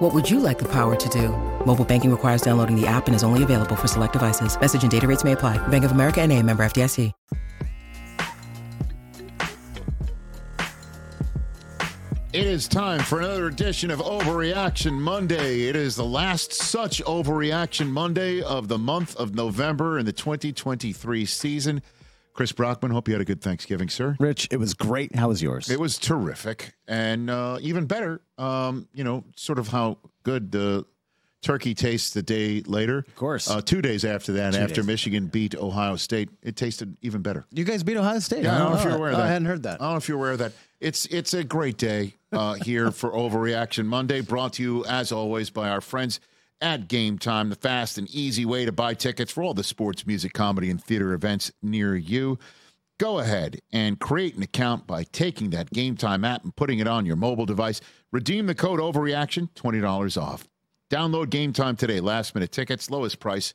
What would you like the power to do? Mobile banking requires downloading the app and is only available for select devices. Message and data rates may apply. Bank of America and a member FDIC. It is time for another edition of Overreaction Monday. It is the last such Overreaction Monday of the month of November in the 2023 season. Chris Brockman, hope you had a good Thanksgiving, sir. Rich, it was great. How was yours? It was terrific. And uh, even better, um, you know, sort of how good the turkey tastes the day later. Of course. Uh, two days after that, Two after days. Michigan beat Ohio State, it tasted even better. you guys beat Ohio State. Yeah, I don't know if Oh, you're aware of oh, that. I hadn't heard that. I don't know if you're aware of that. It's it's a great day uh, here for Overreaction Monday, brought to you as always by our friends at Game Time, the fast and easy way to buy tickets for all the sports, music, comedy, and theater events near you. Go ahead and create an account by taking that Game Time app and putting it on your mobile device. Redeem the code Overreaction, twenty dollars off. Download Game Time today. Last minute tickets, lowest price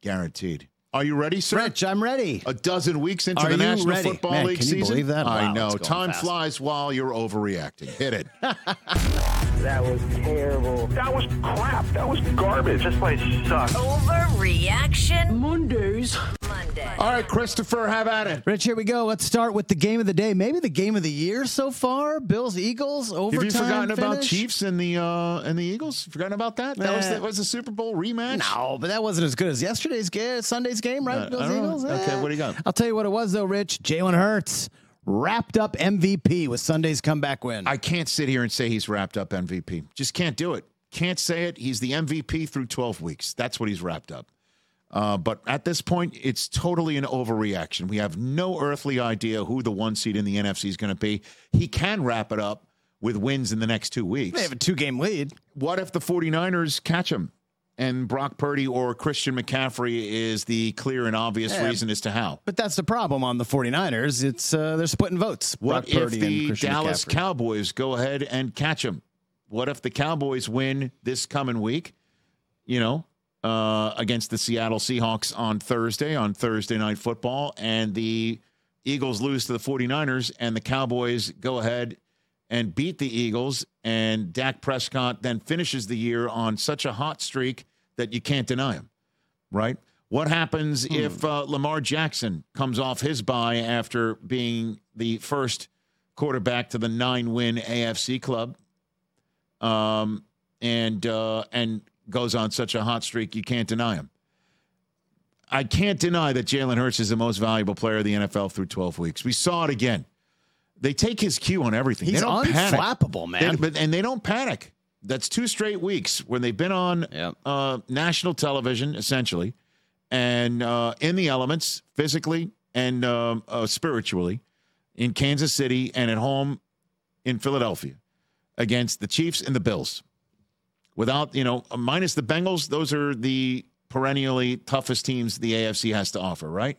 guaranteed. Are you ready, sir? Rich, I'm ready. a dozen weeks into Are the National ready? Football Man, League can you season. believe that? I Wow, know. Time fast. flies while you're overreacting. Hit it. That was terrible. That was crap. That was garbage. This place sucks. Overreaction Mondays. Monday. All right, Christopher, have at it. Rich, here we go. Let's start with the game of the day. Maybe the game of the year so far. Bills, Eagles, overtime. Have you forgotten about? Chiefs and the uh, and the Eagles? Forgotten about that? That was Eh. the, was the Super Bowl rematch. No, but that wasn't as good as yesterday's game, Sunday's game, right? Uh, Bills, don't know. Eagles. Okay, Eh. what do you got? I'll tell you what it was though, Rich. Jalen Hurts wrapped up MVP with Sunday's comeback win. I can't sit here and say he's wrapped up MVP. Just can't do it. Can't say it. He's the MVP through 12 weeks. That's what he's wrapped up. Uh, but at this point, it's totally an overreaction. We have no earthly idea who the one seed in the NFC is going to be. He can wrap it up with wins in the next two weeks. they have a two-game lead. What if the 49ers catch him and Brock Purdy or Christian McCaffrey is the clear and obvious Yeah. reason as to how? But that's the problem on the 49ers. It's uh, they're splitting votes. What Brock if Purdy and the Dallas McCaffrey. Cowboys go ahead and catch him? What if the Cowboys win this coming week? You know, uh, against the Seattle Seahawks on Thursday, on Thursday Night Football, and the Eagles lose to the 49ers, and the Cowboys go ahead and beat the Eagles, and Dak Prescott then finishes the year on such a hot streak that you can't deny him, right? What happens if uh, Lamar Jackson comes off his bye after being the first quarterback to the nine-win AFC club, um, and uh, and goes on such a hot streak you can't deny him? I can't deny that Jalen Hurts is the most valuable player of the NFL through 12 weeks. We saw it again. They take his cue on everything. He's they don't panic. unflappable, man. They- but, and they don't panic. That's two straight weeks when they've been on Yep. uh, national television, essentially, and uh, in the elements, physically and um uh, spiritually, in Kansas City and at home in Philadelphia against the Chiefs and the Bills. Without, you know, minus the Bengals, those are the perennially toughest teams the AFC has to offer, right?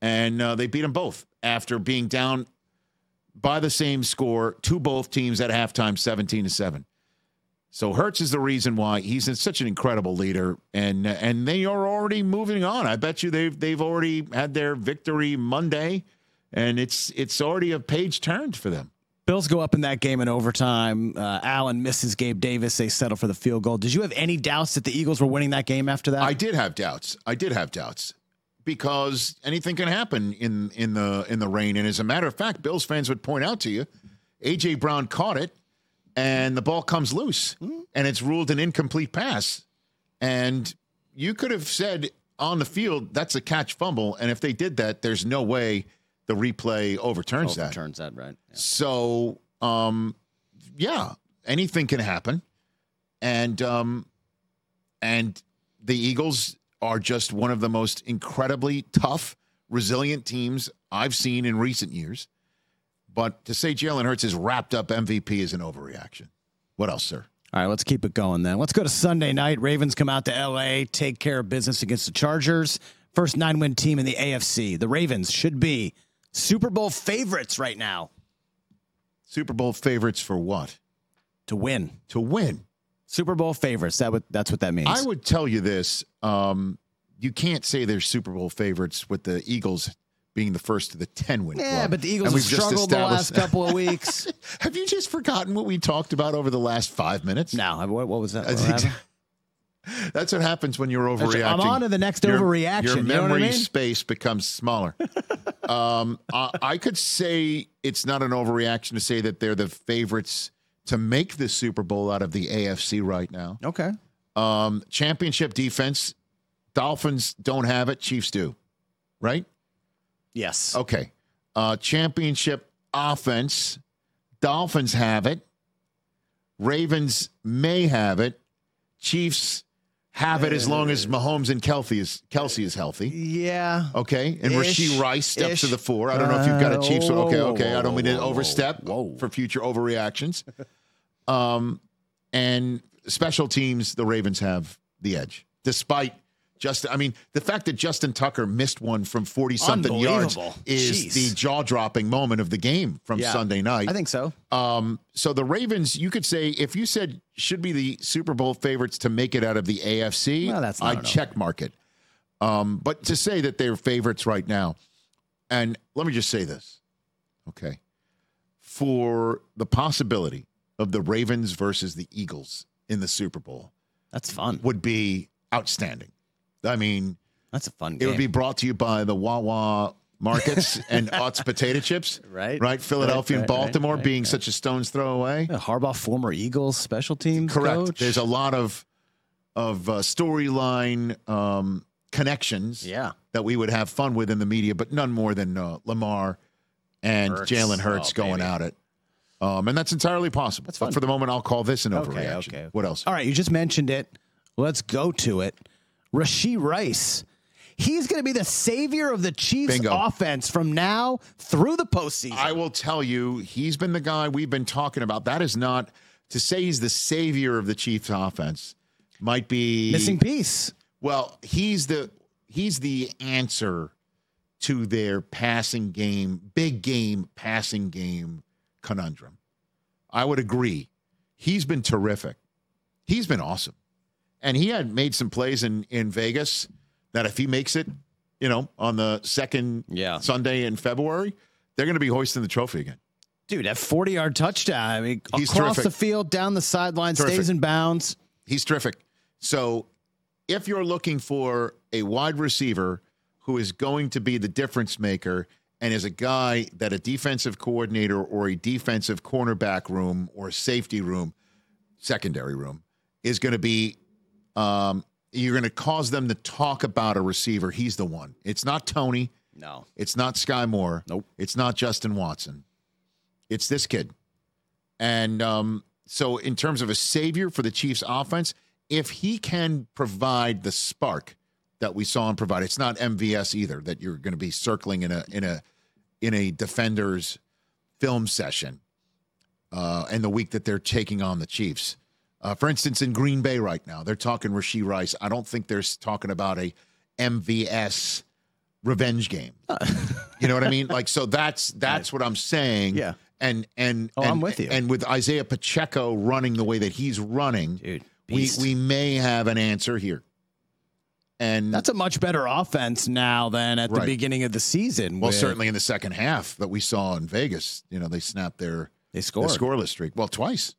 And uh, they beat them both after being down by the same score to both teams at halftime, 17 to 7. So Hurts is the reason why he's such an incredible leader, and and they are already moving on. I bet you they've they've already had their victory Monday, and it's it's already a page turned for them. Bills go up in that game in overtime. Uh, Allen misses Gabe Davis. They settle for the field goal. Did you have any doubts that the Eagles were winning that game after that? I did have doubts. I did have doubts because anything can happen in in the in the rain. And as a matter of fact, Bills fans would point out to you, AJ Brown caught it, and the ball comes loose, and it's ruled an incomplete pass. And you could have said on the field that's a catch fumble, and if they did that, there's no way the replay overturns that. Overturns that, right? Yeah. So, um, yeah, anything can happen, and um, and the Eagles are just one of the most incredibly tough, resilient teams I've seen in recent years. But to say Jalen Hurts is wrapped up MVP is an overreaction. What else, sir? All right, let's keep it going then. Let's go to Sunday night. Ravens come out to LA, take care of business against the Chargers. first nine win team in the AFC. The Ravens should be Super Bowl favorites right now Super Bowl favorites for what? to win. To win. Super Bowl favorites. That would, that's what that means. I would tell you this. Um, you can't say they're Super Bowl favorites with the Eagles being the first of the 10 win yeah, club. but the Eagles have struggled the last couple of weeks. Have you just forgotten what we talked about over the last five minutes? no, what, what was that? What That's happened? exa- That's what happens when you're overreacting. I'm on to the next Your- overreaction, Your you know what I memory mean? space becomes smaller. um, I, I could say it's not an overreaction to say that they're the favorites to make the Super Bowl out of the AFC right now. Okay. Um, championship defense, Dolphins don't have it, Chiefs do, right? Yes. Okay. Uh, championship offense, Dolphins have it. Ravens may have it. Chiefs have it as long as Mahomes and Kelce is Kelce is healthy. Yeah. Okay, and Ish. Rashee Rice steps to the floor. I don't know if you've got a Uh, Chiefs. whoa, Okay, okay. I don't mean to overstep for future overreactions. Um, and special teams, the Ravens have the edge, despite just. I mean, the fact that Justin Tucker missed one from forty something yards is Jeez. the jaw dropping moment of the game from Yeah. Sunday night. I think so. Um, so the Ravens, you could say, if you said should be the Super Bowl favorites to make it out of the AFC, Well, that's I'd check mark it. Um, but to say that they're favorites right now, and let me just say this, okay, for the possibility of the Ravens versus the Eagles in the Super Bowl That's fun. would be outstanding. I mean, That's a fun it would be brought to you by the Wawa markets and Utz potato chips, Right. Right, Philadelphia Right, and right, right, Baltimore right, being such a stone's throw away. Yeah, Harbaugh, former Eagles special teams Correct. coach. There's a lot of of uh, storyline um, connections yeah. that we would have fun with in the media, but none more than uh, Lamar and. Jalen Hurts Oh, going baby. at it. Um, and that's entirely possible. That's But for the moment, I'll call this an Okay, overreaction. okay, okay. What else? All right, you just mentioned it. Let's go to it. Rashee Rice. He's going to be the savior of the Chiefs Bingo. offense from now through the postseason. I will tell you, he's been the guy we've been talking about. That is not to say he's the savior of the Chiefs offense. Might be Missing piece. Well, he's the he's the answer to their passing game, big game passing game conundrum. I would agree. He's been terrific. He's been awesome. And he had made some plays in in Vegas that if he makes it, you know, on the second Yeah. Sunday in February, they're going to be hoisting the trophy again. Dude, that 40 yard touchdown. I mean, He's across terrific. the field, down the sideline, Terrific. stays in bounds. He's terrific. So if you're looking for a wide receiver who is going to be the difference maker and is a guy that a defensive coordinator or a defensive cornerback room or safety room, secondary room, is going to be, um, you're going to cause them to talk about a receiver. He's the one. It's not Toney. No. It's not Sky Moore. Nope. It's not Justin Watson. It's this kid. And um, so, in terms of a savior for the Chiefs offense, if he can provide the spark that we saw him provide, it's not MVS either that you're going to be circling in a in a in a defender's film session uh, and the week that they're taking on the Chiefs. Uh, for instance, in Green Bay right now, they're talking Rashee Rice. I don't think they're talking about a MVS revenge game. you know what I mean? Like, so that's that's what I'm saying. Yeah. And and Oh, and, I'm with you. And with Isaiah Pacheco running the way that he's running, Dude, we we may have an answer here. And That's a much better offense now than at the beginning of the season. well, with- certainly in the second half that we saw in Vegas, you know, they snapped their They the scored. scoreless streak. Well, twice,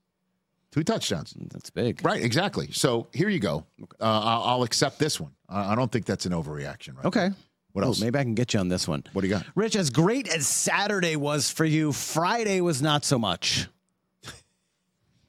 two touchdowns. That's big. Right, exactly. So here you go. Uh, I'll, I'll accept this one. I, I don't think that's an overreaction. Right Okay. What Oh, else? maybe I can get you on this one. What do you got? Rich, as great as Saturday was for you, Friday was not so much.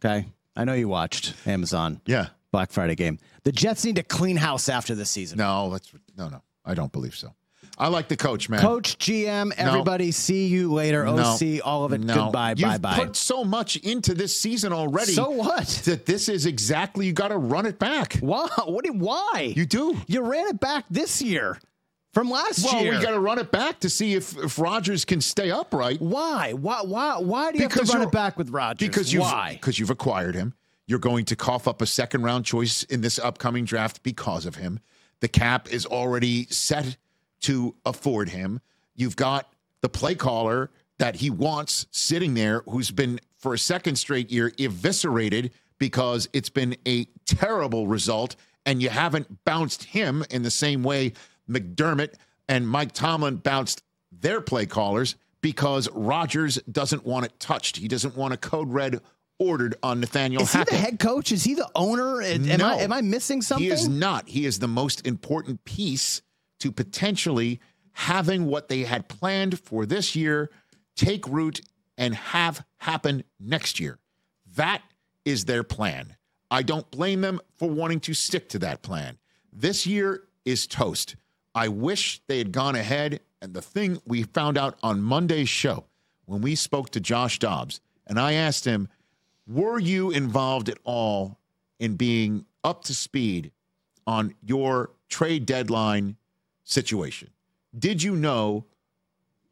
Okay. I know you watched Amazon Yeah. Black Friday game. The Jets need to clean house after the season. No, that's no, no. I don't believe so. I like the coach, man. Coach, GM, everybody, see you later. No. OC, all of it. No. Goodbye. You've Bye bye. Put so much into this season already. So what? That this is exactly you got to run it back. Why? What? Why? You do. You ran it back this year from last Well, year. Well, we got to run it back to see if if Rodgers can stay upright. Why? Why? Why? Why do you Because have to run it back with Rodgers? Because you've why? because you've acquired him. You're going to cough up a second round choice in this upcoming draft because of him. The cap is already set to afford him. You've got the play caller that he wants sitting there who's been for a second straight year eviscerated because it's been a terrible result and you haven't bounced him in the same way McDermott and Mike Tomlin bounced their play callers because Rodgers doesn't want it touched. He doesn't want a code red ordered on Nathaniel Is he the head coach? Is he the owner? Am, No. I, am I missing something? He is not. He is the most important piece to potentially having what they had planned for this year take root and have happen next year. That is their plan. I don't blame them for wanting to stick to that plan. This year is toast. I wish they had gone ahead. And the thing we found out on Monday's show when we spoke to Josh Dobbs, and I asked him, were you involved at all in being up to speed on your trade deadline situation? Did you know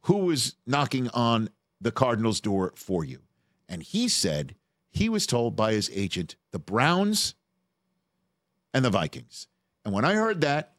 who was knocking on the Cardinals' door for you? And he said he was told by his agent the Browns and the Vikings. And when I heard that,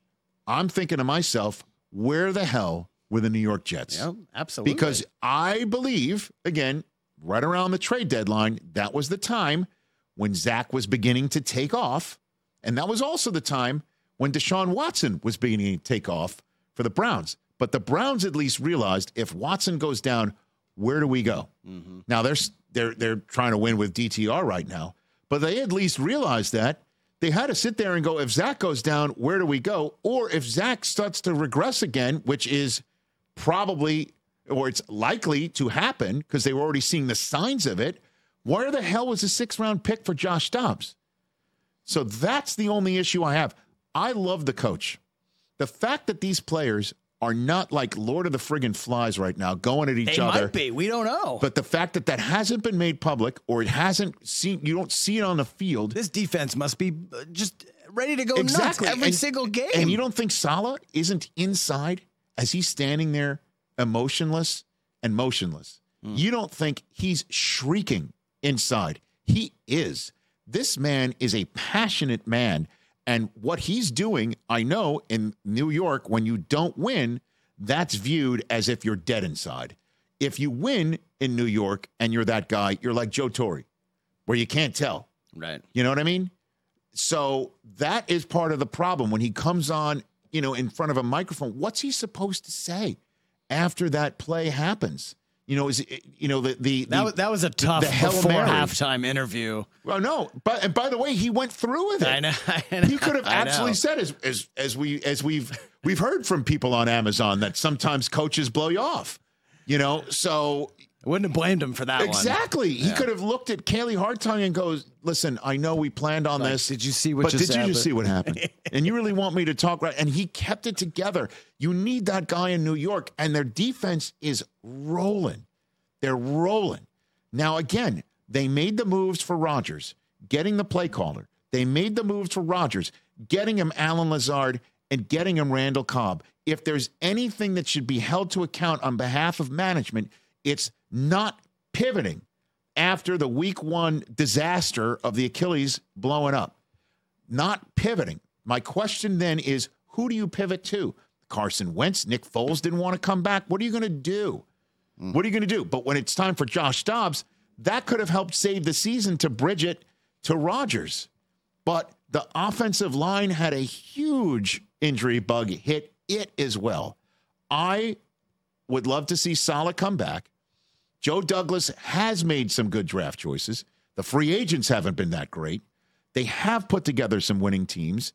I'm thinking to myself, where the hell were the New York Jets? Yep, absolutely. Because I believe, again, right around the trade deadline, that was the time when Zach was beginning to take off. And that was also the time when Deshaun Watson was beginning to take off for the Browns. But the Browns at least realized if Watson goes down, where do we go? Mm-hmm. Now they're they're they're trying to win with DTR right now, but they at least realized that they had to sit there and go, if Zach goes down, where do we go? Or if Zach starts to regress again, which is probably or it's likely to happen because they were already seeing the signs of it. Where the hell was a six round pick for Josh Dobbs? So that's the only issue I have. I love the coach. The fact that these players are not like Lord of the friggin' Flies right now, going at each they other. might be. We don't know. But the fact that that hasn't been made public or it hasn't seen, you don't see it on the field. this defense must be uh, just ready to go Exactly. nuts every And- single game. And you don't think Salah isn't inside as he's standing there emotionless and motionless? You don't think he's shrieking inside. He is. This man is a passionate man. And what he's doing, I know in New York, when you don't win, that's viewed as if you're dead inside. If you win in New York and you're that guy, you're like Joe Torre, where you can't tell. right. You know what I mean? So that is part of the problem when he comes on, you know, in front of a microphone. What's he supposed to say after that play happens? You know, is you know the the, That the- was, that was a tough the before Mary. halftime interview. Well, no, but and by the way, he went through with it. I know. I know He could have absolutely said as as as we as we've we've heard from people on Amazon that sometimes coaches blow you off. You know, so I wouldn't have blamed him for that one. Exactly. He could have looked at Kaylee Hartung and goes, "Listen, I know we planned on Like, this. did you see what But just did you just see what happened? and you really want me to talk right?" And he kept it together. You need that guy in New York, and their defense is rolling. They're rolling. Now again, they made the moves for Rodgers, getting the play caller. They made the moves for Rodgers, getting him Allen Lazard and getting him Randall Cobb. If there's anything that should be held to account on behalf of management, it's not pivoting after the week one disaster of the Achilles blowing up. Not pivoting. My question then is who do you pivot to? Carson Wentz, Nick Foles didn't want to come back. What are you going to do? Mm. What are you going to do? But when it's time for Josh Dobbs, that could have helped save the season to bridge it to Rodgers. But the offensive line had a huge injury bug hit it as well. I would love to see Salah come back. Joe Douglas has made some good draft choices. The free agents haven't been that great. They have put together some winning teams.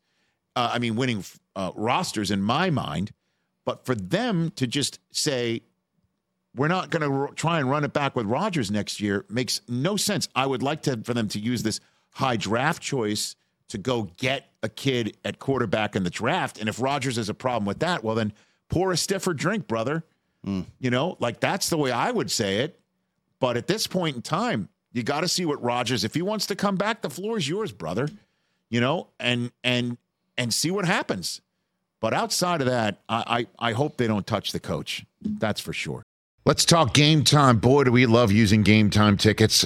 Uh, I mean, winning uh, rosters in my mind. But for them to just say, we're not going to r- try and run it back with Rodgers next year makes no sense. I would like to for them to use this high draft choice to go get a kid at quarterback in the draft. And if Rodgers has a problem with that, well, then pour a stiffer drink, brother. You know, like that's the way I would say it. But at this point in time, you got to see what Rodgers. If he wants to come back, the floor is yours, brother. You know, and and and see what happens. But outside of that, I I, I hope they don't touch the coach. That's for sure. Let's talk game time. Boy, do we love using game time tickets.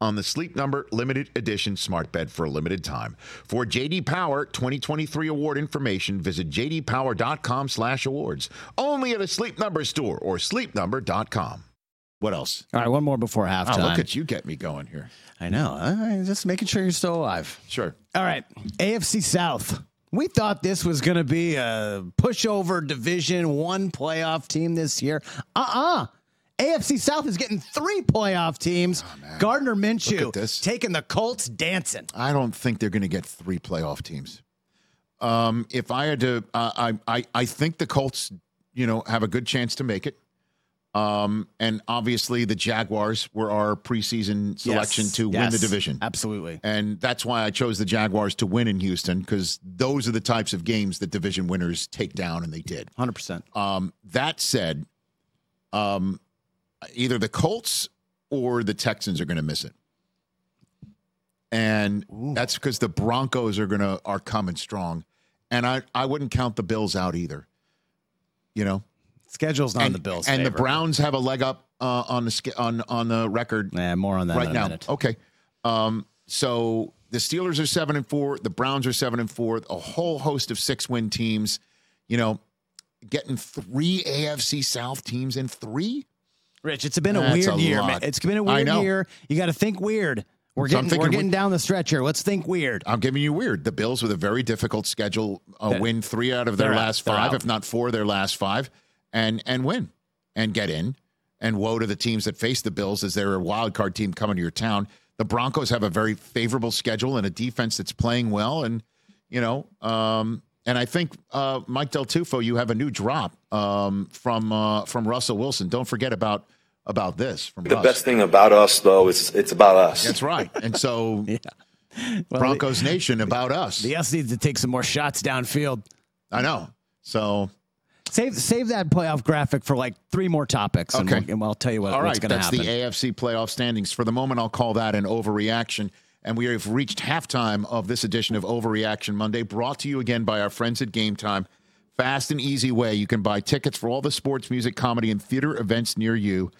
on the Sleep Number limited edition smart bed for a limited time. For JD Power 2023 award information, visit jdpower.com/awards. Only at a Sleep Number store or sleepnumber.com. What else? All right, one more before halftime. Oh, look at you get me going here. I know. I'm just making sure you're still alive. Sure. All right, AFC South. We thought this was going to be a pushover Division One playoff team this year. Uh-uh. AFC South is getting three playoff teams. Gardner Minshew this. taking the Colts dancing. I don't think they're going to get three playoff teams. Um, if I had to, uh, I, I, I think the Colts, you know, have a good chance to make it. Um, and obviously the Jaguars were our preseason selection Yes, to win the division. Absolutely. And that's why I chose the Jaguars to win in Houston because those are the types of games that division winners take down, and they did. 100%. Um, that said, um, either the Colts or the Texans are going to miss it, and that's because the Broncos are going to are coming strong, and I I wouldn't count the Bills out either. You know, Schedule's not and the Bills. and the. Browns have a leg up uh, on the on on the record Yeah, more on that right in a now. minute. Okay. Um, so the Steelers are seven and four. The Browns are seven and four. A whole host of six win teams. You know, getting three AFC South teams in three. Rich, it's been a That's weird a year, lot. man. It's been a weird know. year. You got to think weird. We're So I'm getting we're thinking getting we- down the stretch here. Let's think weird. I'm giving you weird. The Bills with a very difficult schedule, uh, win three out of their they're out. last They're five, out. if not four, of their last five, and and win and get in. And woe to the teams that face the Bills as they're a wild card team coming to your town. The Broncos have a very favorable schedule and a defense that's playing well, and you know, um, and I think uh, Mike Del Tufo, you have a new drop um, from uh, from Russell Wilson. Don't forget about about this from The Russ. best thing about us, though, is it's about us. That's right. And so Well, Broncos Nation about us. The S needs to take some more shots downfield. I know. So Save save that playoff graphic for like three more topics, and, we'll, and I'll tell you what, All what's right, going to that's happen. the AFC playoff standings. For the moment, I'll call that an overreaction. And we have reached halftime of this edition of Overreaction Monday, brought to you again by our friends at Game Time. Fast and easy way you can buy tickets for all the sports, music, comedy, and theater events near you.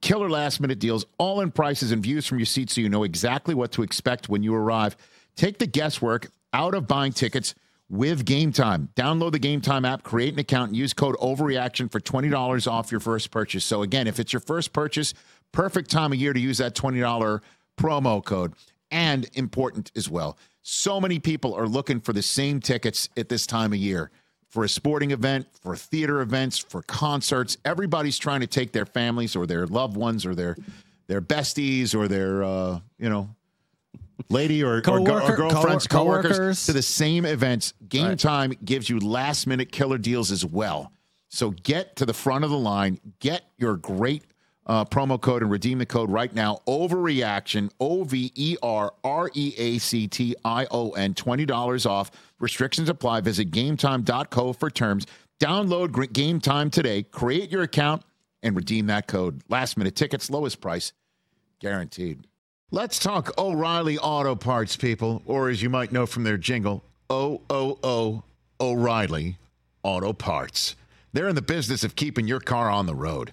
Killer last minute deals, all in prices and views from your seat so you know exactly what to expect when you arrive. Take the guesswork out of buying tickets with Game Time. Download the Game Time app, create an account, and use code OVERREACTION for $20 off your first purchase. So, again, if it's your first purchase, perfect time of year to use that $20 promo code. And important as well, so many people are looking for the same tickets at this time of year for a sporting event, for theater events, for concerts. Everybody's trying to take their families or their loved ones or their their besties or their uh, you know lady or, or, go- or Coworker- girlfriends, co- coworkers coworkers. to the same events. Game Right. Time gives you last minute killer deals as well. So get to the front of the line, get your great uh, promo code and redeem the code right now. Overreaction, O V E R R E A C T I O N, $20 off. Restrictions apply. Visit gametime.co for terms. Download Game Time today, create your account, and redeem that code. Last minute tickets, lowest price, guaranteed. Let's talk O'Reilly Auto Parts, people, or as you might know from their jingle, O O O O'Reilly Auto Parts. They're in the business of keeping your car on the road.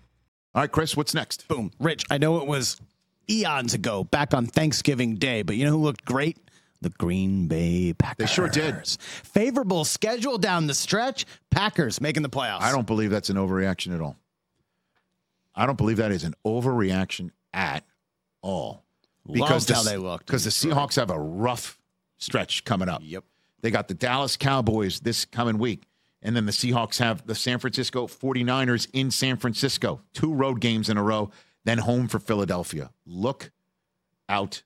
All right, Chris, what's next? Boom. Rich, I know it was eons ago, back on Thanksgiving Day, but you know who looked great? The Green Bay Packers. They sure did. Favorable schedule down the stretch. Packers making the playoffs. I don't believe that's an overreaction at all. I don't believe that is an overreaction at all. Loved the- how they looked. Because the Seahawks have a rough stretch coming up. Yep. They got the Dallas Cowboys this coming week. And then the Seahawks have the San Francisco 49ers in San Francisco. Two road games in a row, then home for Philadelphia. Look out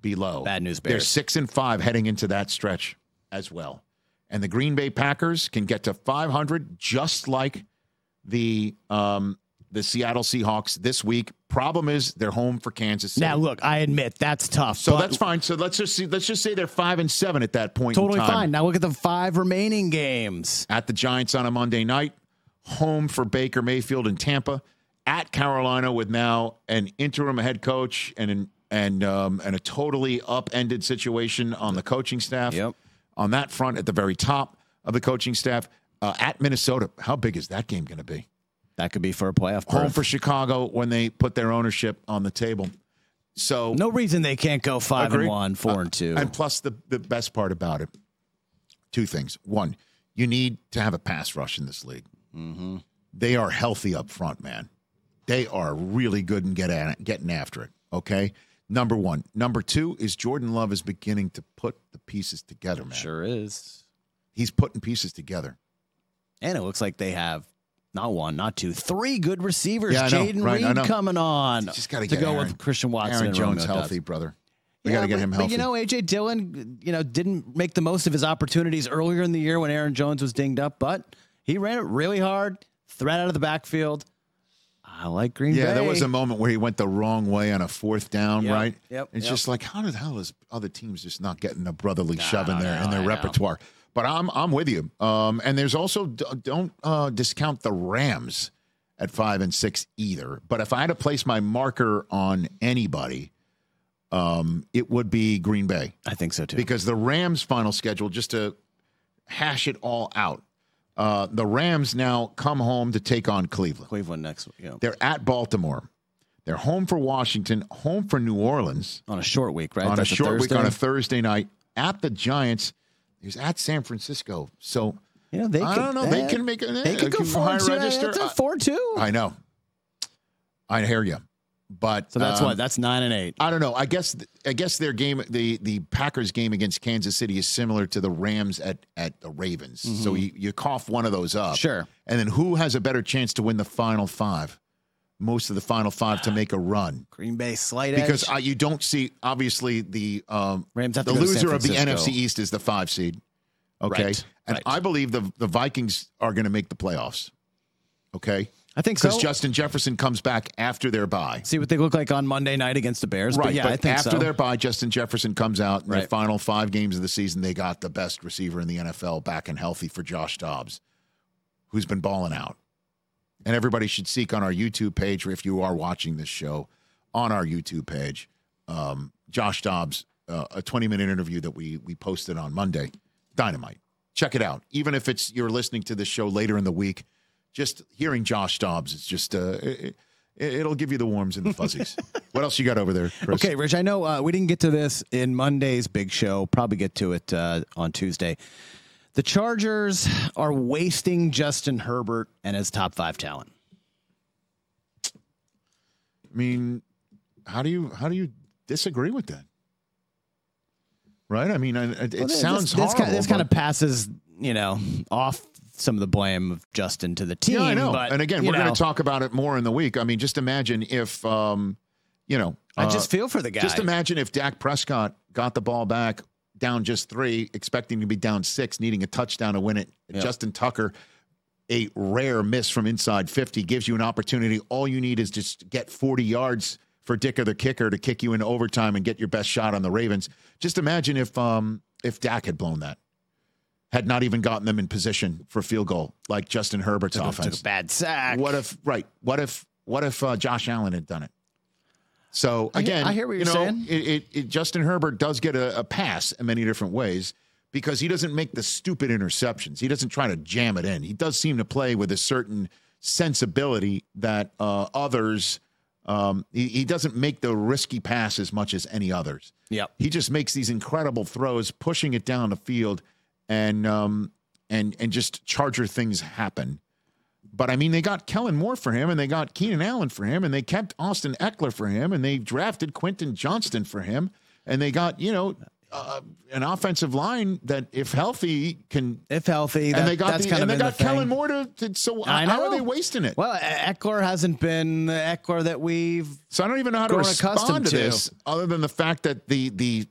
below. Bad news, Bears. They're six and five heading into that stretch as well. And the Green Bay Packers can get to 500 just like the um, the Seattle Seahawks this week. Problem is they're home for Kansas City. Now, look, I admit that's tough. so that's fine. So let's just see, let's just say they're five and seven at that point. in totally fine. Now look at the five remaining games. at the Giants on a Monday night, home for Baker Mayfield in Tampa, at Carolina with now an interim head coach and an, and um, and a totally upended situation on the coaching staff. Yep. On that front, at the very top of the coaching staff, uh, at Minnesota, how big is that game going to be? That could be for a playoff. Home berth. for Chicago when they put their ownership on the table. So no reason they can't go five Agreed. and one, four and two. And plus, the, the best part about it, two things. One, you need to have a pass rush in this league. Mm-hmm. They are healthy up front, man. They are really good and get at it, getting after it. Okay. Number one. Number two is Jordan Love is beginning to put the pieces together, man. sure is. He's putting pieces together. And it looks like they have not one, not two, three good receivers. Yeah, Jayden right, Reed coming on. Just got to go Aaron- with Christian Watson Aaron and Jones Romeo healthy, brother. We Yeah, got to get him healthy. But you know, AJ Dillon, you know, didn't make the most of his opportunities earlier in the year when Aaron Jones was dinged up, but he ran it really hard, threat out of the backfield. I like Green Yeah, Bay. there was a moment where he went the wrong way on a fourth down, Yep, right? yep, It's yep. just like, how the hell is other teams just not getting a brotherly shove in know, in their I know. But I'm I'm with you. Um, and there's also don't uh, discount the Rams at five and six either. But if I had to place my marker on anybody, um, it would be Green Bay I think so too. because the Rams' final schedule, just to hash it all out, uh, the Rams now come home to take on Cleveland. Cleveland next, you know, They're at Baltimore. They're home for Washington, home for New Orleans on a short week, right? on That's a short week on a Thursday night. At the Giants, he's at San Francisco. So You know, they I could, don't know. They eh, can make a They could go four high and two. register. That's a I- four two. I know. I hear you, but So that's um, what. That's nine and eight. I don't know. I guess I guess their game, the the Packers game against Kansas City, is similar to the Rams at at the Ravens. So you, you cough one of those up, Mm-hmm. Sure. and then who has a better chance to win the final five? Most of the final five to make a run Green Bay slight because edge. uh, you don't see obviously the um, Rams have to the go to San loser of the Francisco. NFC East is the five seed. Okay, Right, and right. I believe the the Vikings are going to make the playoffs. Okay, I think so. because Justin Jefferson comes back after their bye. See what they look like on Monday night against the Bears. Right, but yeah, I think after so. their bye, Justin Jefferson comes out in the Right. final five games of the season. They got the best receiver in the NFL back and healthy for Josh Dobbs, who's been balling out. And everybody should seek on our YouTube page, or if you are watching this show, on our YouTube page. Um, Josh Dobbs, uh, a 20 minute interview that we we posted on Monday. Dynamite. Check it out. Even if it's you're listening to the show later in the week, just hearing Josh Dobbs it's just uh, it, it'll give you the warms and the fuzzies. what else you got over there, Chris? Okay, Rich, I know uh, we didn't get to this in Monday's big show. Probably get to it uh, on Tuesday. The Chargers are wasting Justin Herbert and his top five talent. I mean, how do you how do you disagree with that? Right? I mean, I- it, Well, sounds this, this, horrible. kind, this kind of passes, you know, off some of the blame of Justin to the team. Yeah, I know. But, and again, we're going to talk about it more in the week. I mean, just imagine if, um, you know, I uh, just feel for the guy. Just imagine if Dak Prescott got the ball back down just three, expecting to be down six, needing a touchdown to win it. Justin Tucker, a rare miss from inside 50, gives you an opportunity. All you need is just get 40 yards for Dick Dicker the kicker to kick you in overtime and get your best shot on the Ravens. Just imagine if um, if Dak had blown that. Had not even gotten them in position for field goal like Justin Herbert's took, a- offense. took a bad sack. What if right? What if what if uh, Josh Allen had done it? So I hear- again, I hear what you you're know, saying. It, it, it, Justin Herbert does get a, a pass in many different ways because he doesn't make the stupid interceptions. He doesn't try to jam it in. He does seem to play with a certain sensibility that uh, others. Um, he, he doesn't make the risky pass as much as any others. Yep. He just makes these incredible throws, pushing it down the field, and um, and and just Charger things happen. But I mean, they got Kellen Moore for him, and they got Keenan Allen for him, and they kept Austin Ekeler for him, and they drafted Quentin Johnston for him, and they got you know uh, an offensive line that, if healthy, can. if healthy, that, and they got that's the, and they got the Kellen. Moore to, to so I how are they wasting it? Well, Ekeler hasn't been the Ekeler that we've. So I don't even know how to respond to to. this, other than the fact that the the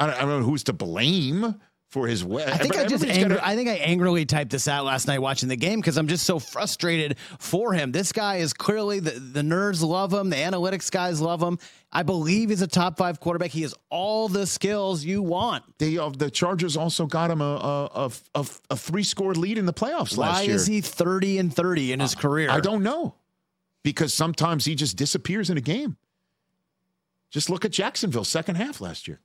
I don't, I don't know who's to blame for his way. I think I just angry, I think I angrily typed this out last night watching the game because I'm just so frustrated for him. This guy is clearly the the nerds love him, the analytics guys love him. I believe he's a top five quarterback. He has all the skills you want. they uh, the Chargers also got him a a, a, a, a three score lead in the playoffs Why last year. Why is he 30 and 30 in his career? I don't know because sometimes he just disappears in a game. Just look at Jacksonville second half last year.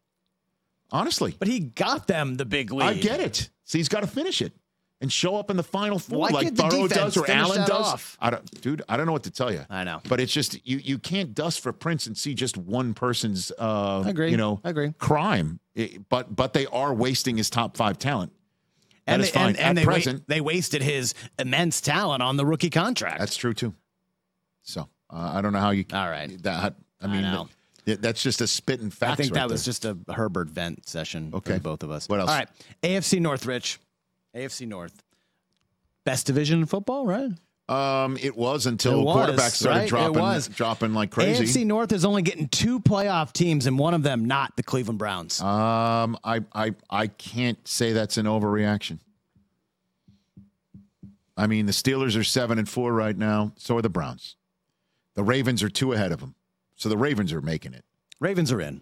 Honestly, But he got them the big lead. I get it. So he's got to finish it and show up in the final four Why like Burrow does or Allen does. off? I don't, dude. I don't know what to tell you. I know. but it's just you. You can't dust for prints and see just one person's. Uh, I agree. You know, I agree. Crime, It- but but they are wasting his top five talent. That And is they, fine. and, and At they, wa- present, they wasted his immense talent on the rookie contract. that's true too. So uh, I don't know how you. All right. That I mean, know. That- that's just a spit and facts. I think right that was there. just a Herbert vent session Okay. for both of us. What else? All right. AFC North, Rich. AFC North. Best division in football, right? Um, it was until It was, quarterbacks started right? Dropping, dropping like crazy. AFC North is only getting two playoff teams, and one of them not the Cleveland Browns. Um, I, I, I can't say that's an overreaction. I mean, the Steelers are seven and four right now. So are the Browns. The Ravens are two ahead of them. So the Ravens are making it. Ravens are in.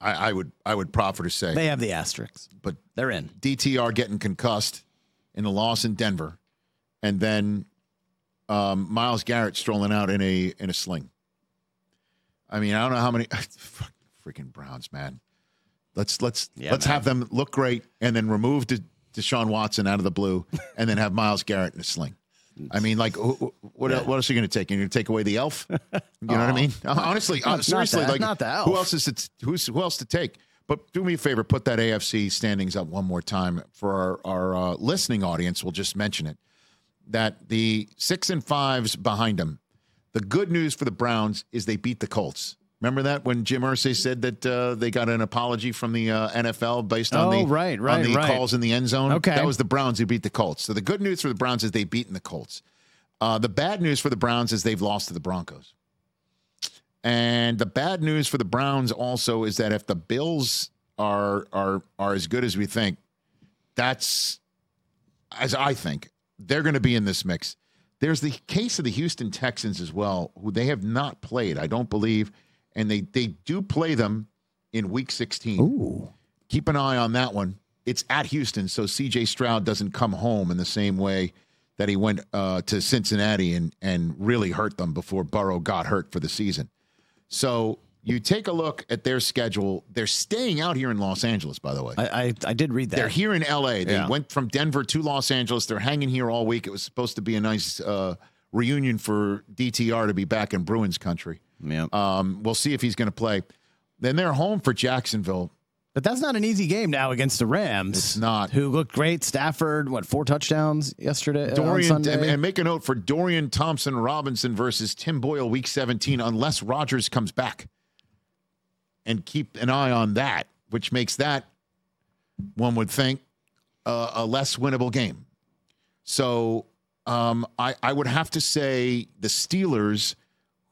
I, I would, I would proffer to say, They have the asterisks. but They're in. DTR getting concussed in the loss in Denver, and then um, Myles Garrett strolling out in a in a sling. I mean, I don't know how many freaking Browns, man. Let's let's Yeah, let's man. have them look great, and then remove De, Deshaun Watson out of the blue, and then have Myles Garrett in a sling. I mean, like, wh- wh- what, what else are you going to take? You're going to take away the elf? You know what I mean? Honestly, uh, Not- not seriously, the- like, not the elf. who else is it? Who's who else to take? But do me a favor, put that AFC standings up one more time for our, our uh, listening audience. We'll just mention it that the six and fives behind them. The good news for the Browns is they beat the Colts. Remember that when Jim Irsay said that uh, they got an apology from the uh, NFL based on Oh, the right, right, on the right. calls in the end zone. Okay. that was the Browns who beat the Colts. So the good news for the Browns is they've beaten the Colts. Uh, the bad news for the Browns is they've lost to the Broncos. And the bad news for the Browns also is that if the Bills are are are as good as we think, that's as I think they're going to be in this mix. There's the case of the Houston Texans as well, who they have not played, I don't believe, and they they do play them in Week 16. Ooh. Keep an eye on that one. It's at Houston, so C.J. Stroud doesn't come home in the same way that he went uh, to Cincinnati and and really hurt them before Burrow got hurt for the season. So you take a look at their schedule. They're staying out here in Los Angeles, by the way. I, I, I did read that. They're here in LA. They Yeah. went from Denver to Los Angeles. They're hanging here all week. It was supposed to be a nice uh, reunion for DTR to be back in Bruins country. Yeah. Um, we'll see if he's going to play. Then they're home for Jacksonville. But that's not an easy game now against the Rams. It's not. Who looked great. Stafford, what, four touchdowns yesterday? uh, on Dorian and make a note for Dorian Thompson Robinson versus Tim Boyle week 17 unless Rodgers comes back. And keep an eye on that, which makes that one would think uh, a less winnable game. So um, I, I would have to say the Steelers,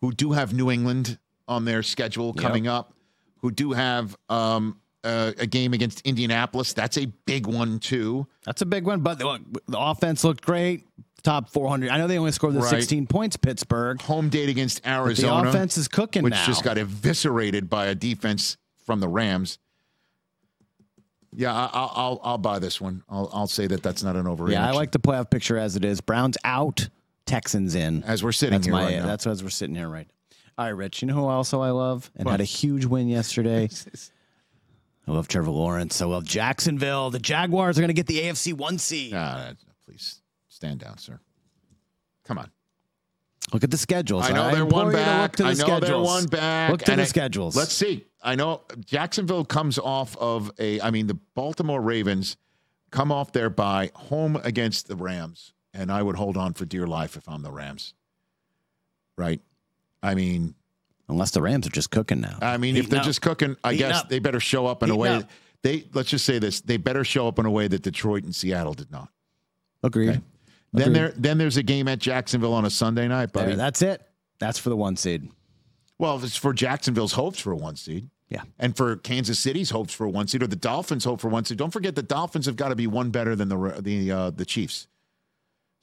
who do have New England on their schedule coming up, who do have um, uh, a game against Indianapolis. That's a big one too. That's a big one. But look, the offense looked great. Top 400. I know they only scored the Right. 16 points, Pittsburgh. home date against Arizona. the offense is cooking which now. just got eviscerated by a defense from the Rams. Yeah, I, I'll, I'll I'll buy this one. I'll I'll say that that's not an overreaction. yeah, I like the playoff picture as it is. Browns out, Texans in. as we're sitting That's here my. right now. That's as we're sitting here right. All right, Rich. You know who also I love and had a huge win yesterday. I love Trevor Lawrence. I love Jacksonville. The Jaguars are going to get the AFC one seed. Ah, please stand down, sir. Come on. Look at the schedules. I know they're implore one back. Look to the I know schedules. they're one back. Look to and the I- schedules. Let's see. I know Jacksonville comes off of a. I mean, the Baltimore Ravens come off their bye home against the Rams, and I would hold on for dear life if I'm the Rams. Right. I mean, Unless the Rams are just cooking now. I mean, if they're up. just cooking, I Heating guess up. they better show up in a way. up. They let's just say this: they better show up in a way that Detroit and Seattle did not. Agreed. Okay. Then there, then there's a game at Jacksonville on a Sunday night, buddy. There, that's it. That's for the one seed. well, it's for Jacksonville's hopes for a one seed. Yeah. And for Kansas City's hopes for a one seed, or the Dolphins' hope for one seed. Don't forget the Dolphins have got to be one better than the the uh, the Chiefs.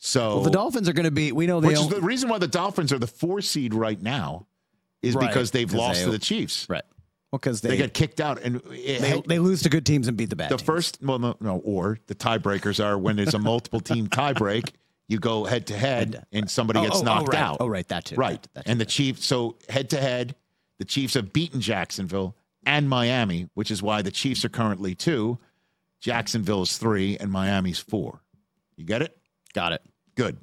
So Well, the Dolphins are going to be. We know they. which is the reason why the Dolphins are the four seed right now, is Right, because they've lost they- to the Chiefs. right. Well, because They, they got kicked out, and it they, they lose to good teams and beat the bad. the teams. first well no, no or the tiebreakers are when there's a multiple team tiebreak you go head to head and somebody Oh, gets oh, oh, knocked right. out Oh, right, that too. right That too, and the chiefs so head to head the chiefs have beaten jacksonville and miami which is why the chiefs are currently two jacksonville is three and miami's four you get it got it. Good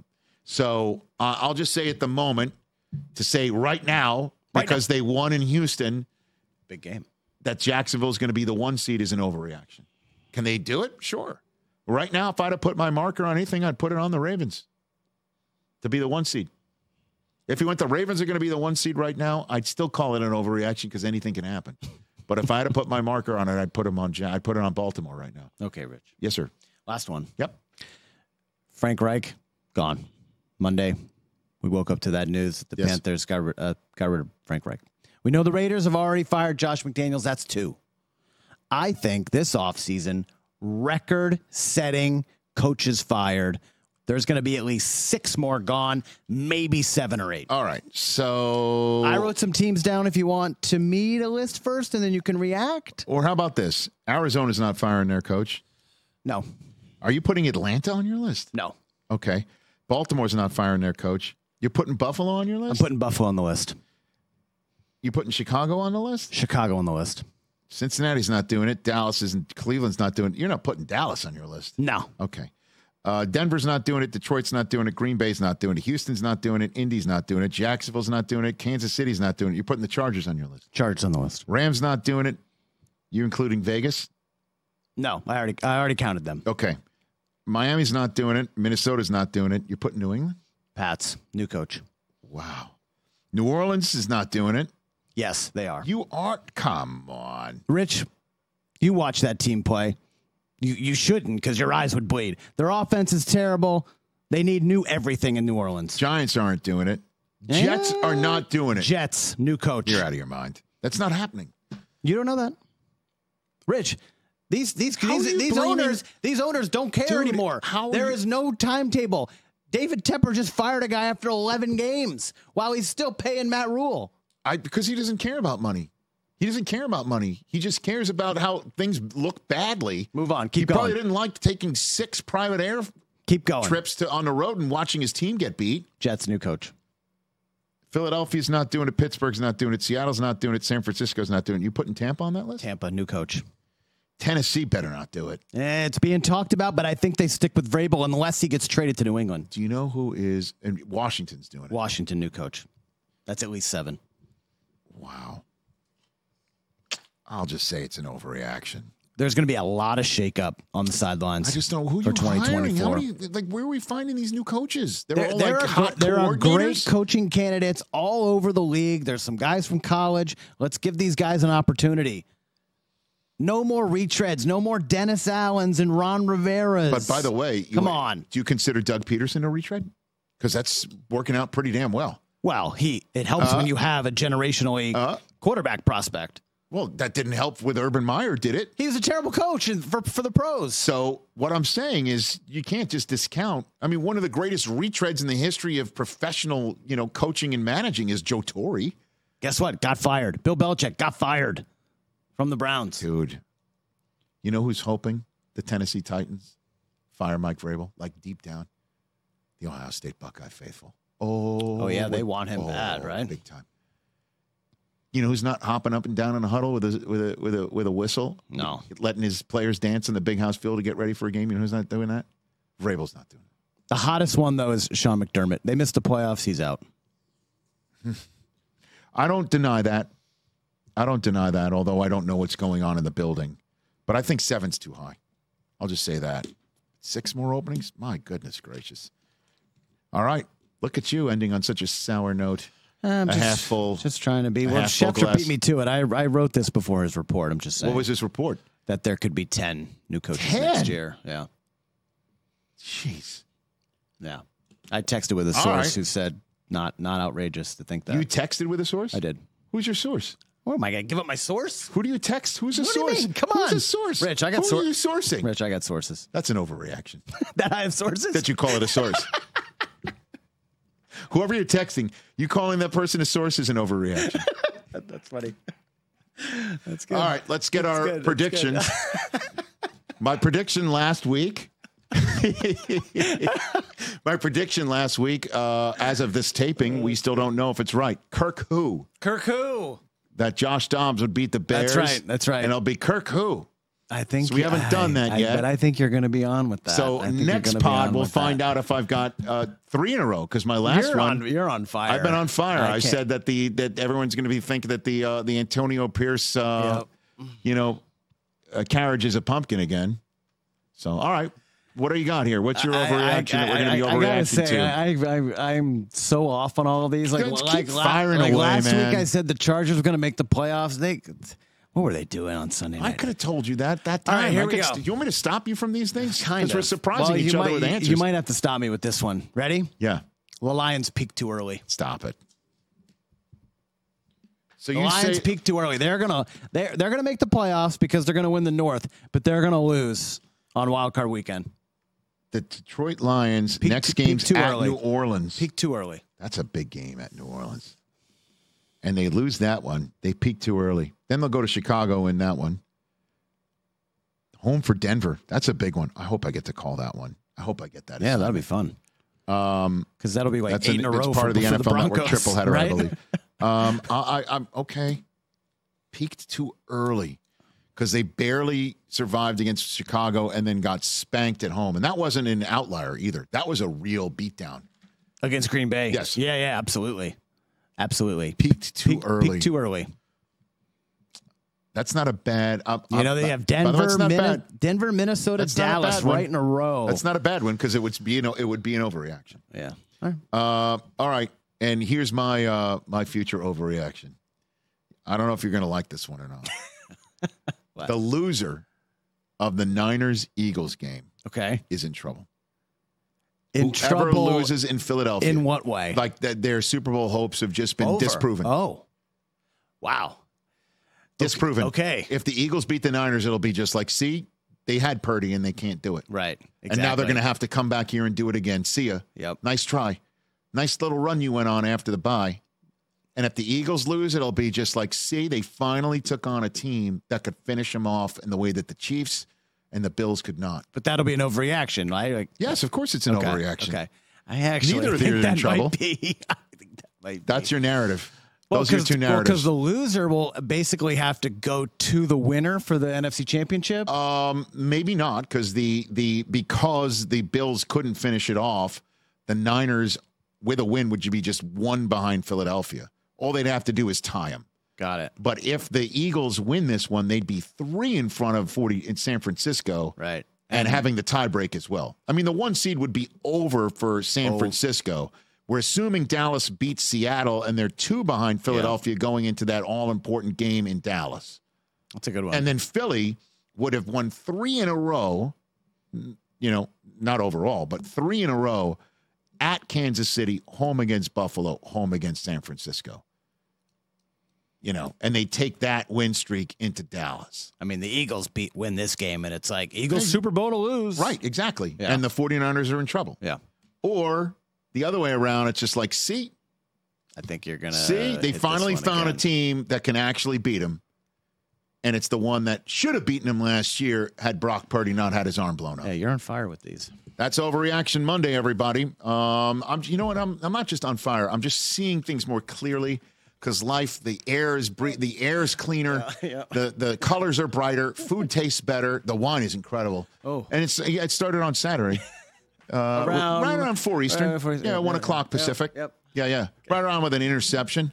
so uh, i'll just say at the moment to say right now Right because they won in houston Big game. that Jacksonville is going to be the one seed is an overreaction. Can they do it? Sure. Right now, if I'd have put my marker on anything, I'd put it on the Ravens to be the one seed. If you went the Ravens are going to be the one seed right now, I'd still call it an overreaction because anything can happen. But if I had to put my marker on it, I'd put them on. I'd put it on Baltimore right now. Okay, Rich. Yes, sir. Last one. Yep. Frank Reich gone. Monday, we woke up to that news. that The Yes. Panthers got rid, uh, got rid of Frank Reich. We know the Raiders have already fired Josh McDaniels. That's two. I think this offseason, record setting coaches fired. There's going to be at least six more gone, maybe seven or eight. All right. So I wrote some teams down if you want to me to list first and then you can react. Or how about this? Arizona's not firing their coach. No, Are you putting Atlanta on your list? no. Okay. Baltimore's not firing their coach. You're putting Buffalo on your list? I'm putting Buffalo on the list, you putting Chicago on the list? Chicago on the list. Cincinnati's not doing it. Dallas isn't. Cleveland's not doing it. You're not putting Dallas on your list. No. Okay. Uh, Denver's not doing it. Detroit's not doing it. Green Bay's not doing it. Houston's not doing it. Indy's not doing it. Jacksonville's not doing it. Kansas City's not doing it. You're putting the Chargers on your list. Chargers on the list. Rams not doing it. You including Vegas? No, I already I already counted them. Okay. Miami's not doing it. Minnesota's not doing it. You're putting New England? Pats, new coach. Wow. New Orleans is not doing it. Yes, they are. You aren't. Come on. Rich, you watch that team play. You you shouldn't because your eyes would bleed. Their offense is terrible. They need new everything in New Orleans. Giants aren't doing it. Jets Eh. are not doing it. Jets, new coach. You're out of your mind. That's not happening. You don't know that, Rich. These these How these, these blaming- owners these owners don't care Dude, anymore. how There you- is no timetable. David Tepper just fired a guy after 11 games while he's still paying Matt Rhule. I because he doesn't care about money. He doesn't care about money. He just cares about how things look badly. Move on. He Keep probably didn't like taking six private air Keep going. trips to on the road and watching his team get beat. Jets new coach. Philadelphia's not doing it. Pittsburgh's not doing it. Seattle's not doing it. San Francisco's not doing it. You putting Tampa on that list? Tampa, new coach. Tennessee better not do it. Eh, It's being talked about, but I think they stick with Vrabel unless he gets traded to New England. Do you know who is? And Washington's doing it. Washington, new coach. That's at least seven. Wow. I'll just say it's an overreaction. There's going to be a lot of shakeup on the sidelines. I just don't know who for you hiring. How 2024. many? Like, where are we finding these new coaches? They're There, all there like are, there are great coaching candidates all over the league. There's some guys from college. Let's give these guys an opportunity. No more retreads. No more Dennis Allens and Ron Rivera's. But by the way, you- come on. Do you consider Doug Pederson a retread? Because that's working out pretty damn well. Well, he it helps Uh, when you have a generationally uh. quarterback prospect. Well, that didn't help with Urban Meyer, did it? He was a terrible coach for for the pros. So what I'm saying is you can't just discount. I mean, one of the greatest retreads in the history of professional, you know, coaching and managing is Joe Torre. Guess what? Got fired. Bill Belichick got fired from the Browns. Dude, you know who's hoping the Tennessee Titans fire Mike Vrabel? Like deep down, the Ohio State Buckeye faithful. Oh, Oh, yeah, they oh, want him oh, bad, right? Big time. You know who's not hopping up and down in a huddle with a with a with a with a whistle? No. letting his players dance in the big house field to get ready for a game. You know who's not doing that? Vrabel's not doing it. The hottest one though is Sean McDermott. They missed the playoffs. He's out. I don't deny that. I don't deny that, although I don't know what's going on in the building. But I think seven's too high. I'll just say that. Six more openings? My goodness gracious. All right. Look at you ending on such a sour note. I'm A just, half full- Just trying to be. Well, Schefter beat me to it. I I wrote this before his report. I'm just saying What was his report? that there could be ten new coaches 10? next year. Yeah, Jeez. yeah. I texted with a source right. who said not not outrageous to think that. You texted with a source? I did. Who's your source? What am I gonna give up my source? Who do you text? Who's a What do you source? mean? Come Who's on. a source? Rich, I got sources. Who sor- are you sourcing? Rich, I got sources. That's an overreaction. that I have sources. that you call it a source. Whoever you're texting, you calling that person a source is an overreaction. That's funny. That's good. All right, let's get our good, predictions. My prediction last week. My prediction last week, uh, as of this taping, we still don't know if it's right. Kirk who? Kirk who? That Josh Dobbs would beat the Bears. That's right, that's right. And it'll be Kirk who? I think So we haven't done that I- yet. but I think you're going to be on with that. So I think next pod, we'll find that. out if I've got uh, three in a row because my last You're one. on. You're on fire. I've been on fire. I, can't- said that the that everyone's going to be thinking that the uh, the Antonio Pierce, uh, you know, carriage is a pumpkin again. So, all right, what do you got here? What's your I- I- overreaction that we're going to be I- I- I gotta overreacting say, to? I, I, I'm so off on all of these. Like, Just like, firing like away, last man. week, I said the Chargers were going to make the playoffs. They, what were they doing on Sunday night? I could have told you that that time. right, here I we could go. you want me to stop you from these things? kind Because of we're surprising Well, each you other might, with answers. You might have to stop me with this one. Ready? yeah, The Lions peaked too early. stop it. So The you Lions say peaked too early. They're gonna they're they're gonna make the playoffs because they're gonna win the North, but they're gonna lose on Wild Card Weekend. The Detroit Lions Peak- next peak game's too at early. New Orleans. Peak too early. That's a big game at New Orleans. And they lose that one. They peak too early. Then they'll go to Chicago in that one. Home for Denver. That's a big one. I hope I get to call that one. I hope I get that. Yeah, that'll be fun Um, because that'll be like that's eight an- in a row it's part for, of the NFL Network Broncos, triple header, right? I believe. Um, I, I, I'm okay. Peaked too early because they barely survived against Chicago and then got spanked at home. And that wasn't an outlier either. That was a real beatdown. against Green Bay. Yes. Yeah, yeah, absolutely, absolutely. Peaked too Peak- early. Peaked too early. That's not a bad. Uh, You know they uh, have by the way, Denver, Minne- bad. Denver, Minnesota, That's Dallas, right in a row. That's not a bad one because it would be you know it would be an overreaction. yeah. All right. Uh, all right, and here's my uh, my future overreaction. I don't know if you're going to like this one or not. What? the loser of the Niners Eagles game Okay. is in trouble. In Whoever trouble. loses in Philadelphia, in what way? like that, their Super Bowl hopes have just been Over. disproven. Oh. Wow. disproven. Okay. If the Eagles beat the Niners, it'll be just like, see, they had Purdy and they can't do it. Right. And now they're going to have to come back here and do it again. See ya. Yep. Nice try. Nice little run you went on after the bye. And if the Eagles lose, it'll be just like, see, they finally took on a team that could finish them off in the way that the Chiefs and the Bills could not. But that'll be an overreaction, right? Like, Yes, of course it's an okay, overreaction. Okay. I actually Neither of think you are in trouble. might be. I think that That's your narrative. Those are two Because narratives. the loser will basically have to go to the winner for the NFC Championship. Um, maybe not because the the because the Bills couldn't finish it off. The Niners with a win would you be just one behind Philadelphia. All they'd have to do is tie them. Got it. But if the Eagles win this one, they'd be three in front of forty in San Francisco, Right. and mm-hmm. having the tiebreak as well. I mean, the one seed would be over for San Oh. Francisco. We're assuming Dallas beats Seattle, and they're two behind Philadelphia going into that all important game in Dallas. That's a good one. And then Philly would have won three in a row, you know, not overall, but three in a row at Kansas City, home against Buffalo, home against San Francisco. You know, and they take that win streak into Dallas. I mean, the Eagles beat win this game, and it's like Eagles Super Bowl to lose. Right, exactly. Yeah. And the 49ers are in trouble. Yeah. Or the other way around, it's just like, see, I think you're gonna see, they finally one found a team that can actually beat them. And it's the one that should have beaten him last year had Brock Purdy not had his arm blown up. Yeah, you're on fire with these. That's overreaction Monday, everybody. Um, I'm, you know what? I'm, I'm not just on fire. I'm just seeing things more clearly because life, the air is bre- the air is cleaner, the the colors are brighter, food tastes better, the wine is incredible. Oh. and it's yeah, it started on Saturday, uh, Around- right around four Eastern, uh, four- yeah, one yeah, o'clock yep, Pacific. yep. Yeah, yeah, right around with an interception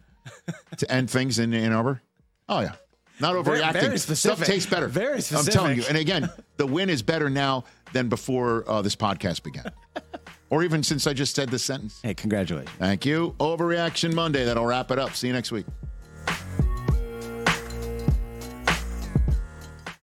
to end things in Ann Arbor. Oh yeah. Not Very- overreacting. very Stuff specific. tastes better. Very specific. I'm telling you. And again, the win is better now than before uh, this podcast began. or even since I just said this sentence. Hey, congratulations. Thank you. Overreaction Monday. That'll wrap it up. See you next week.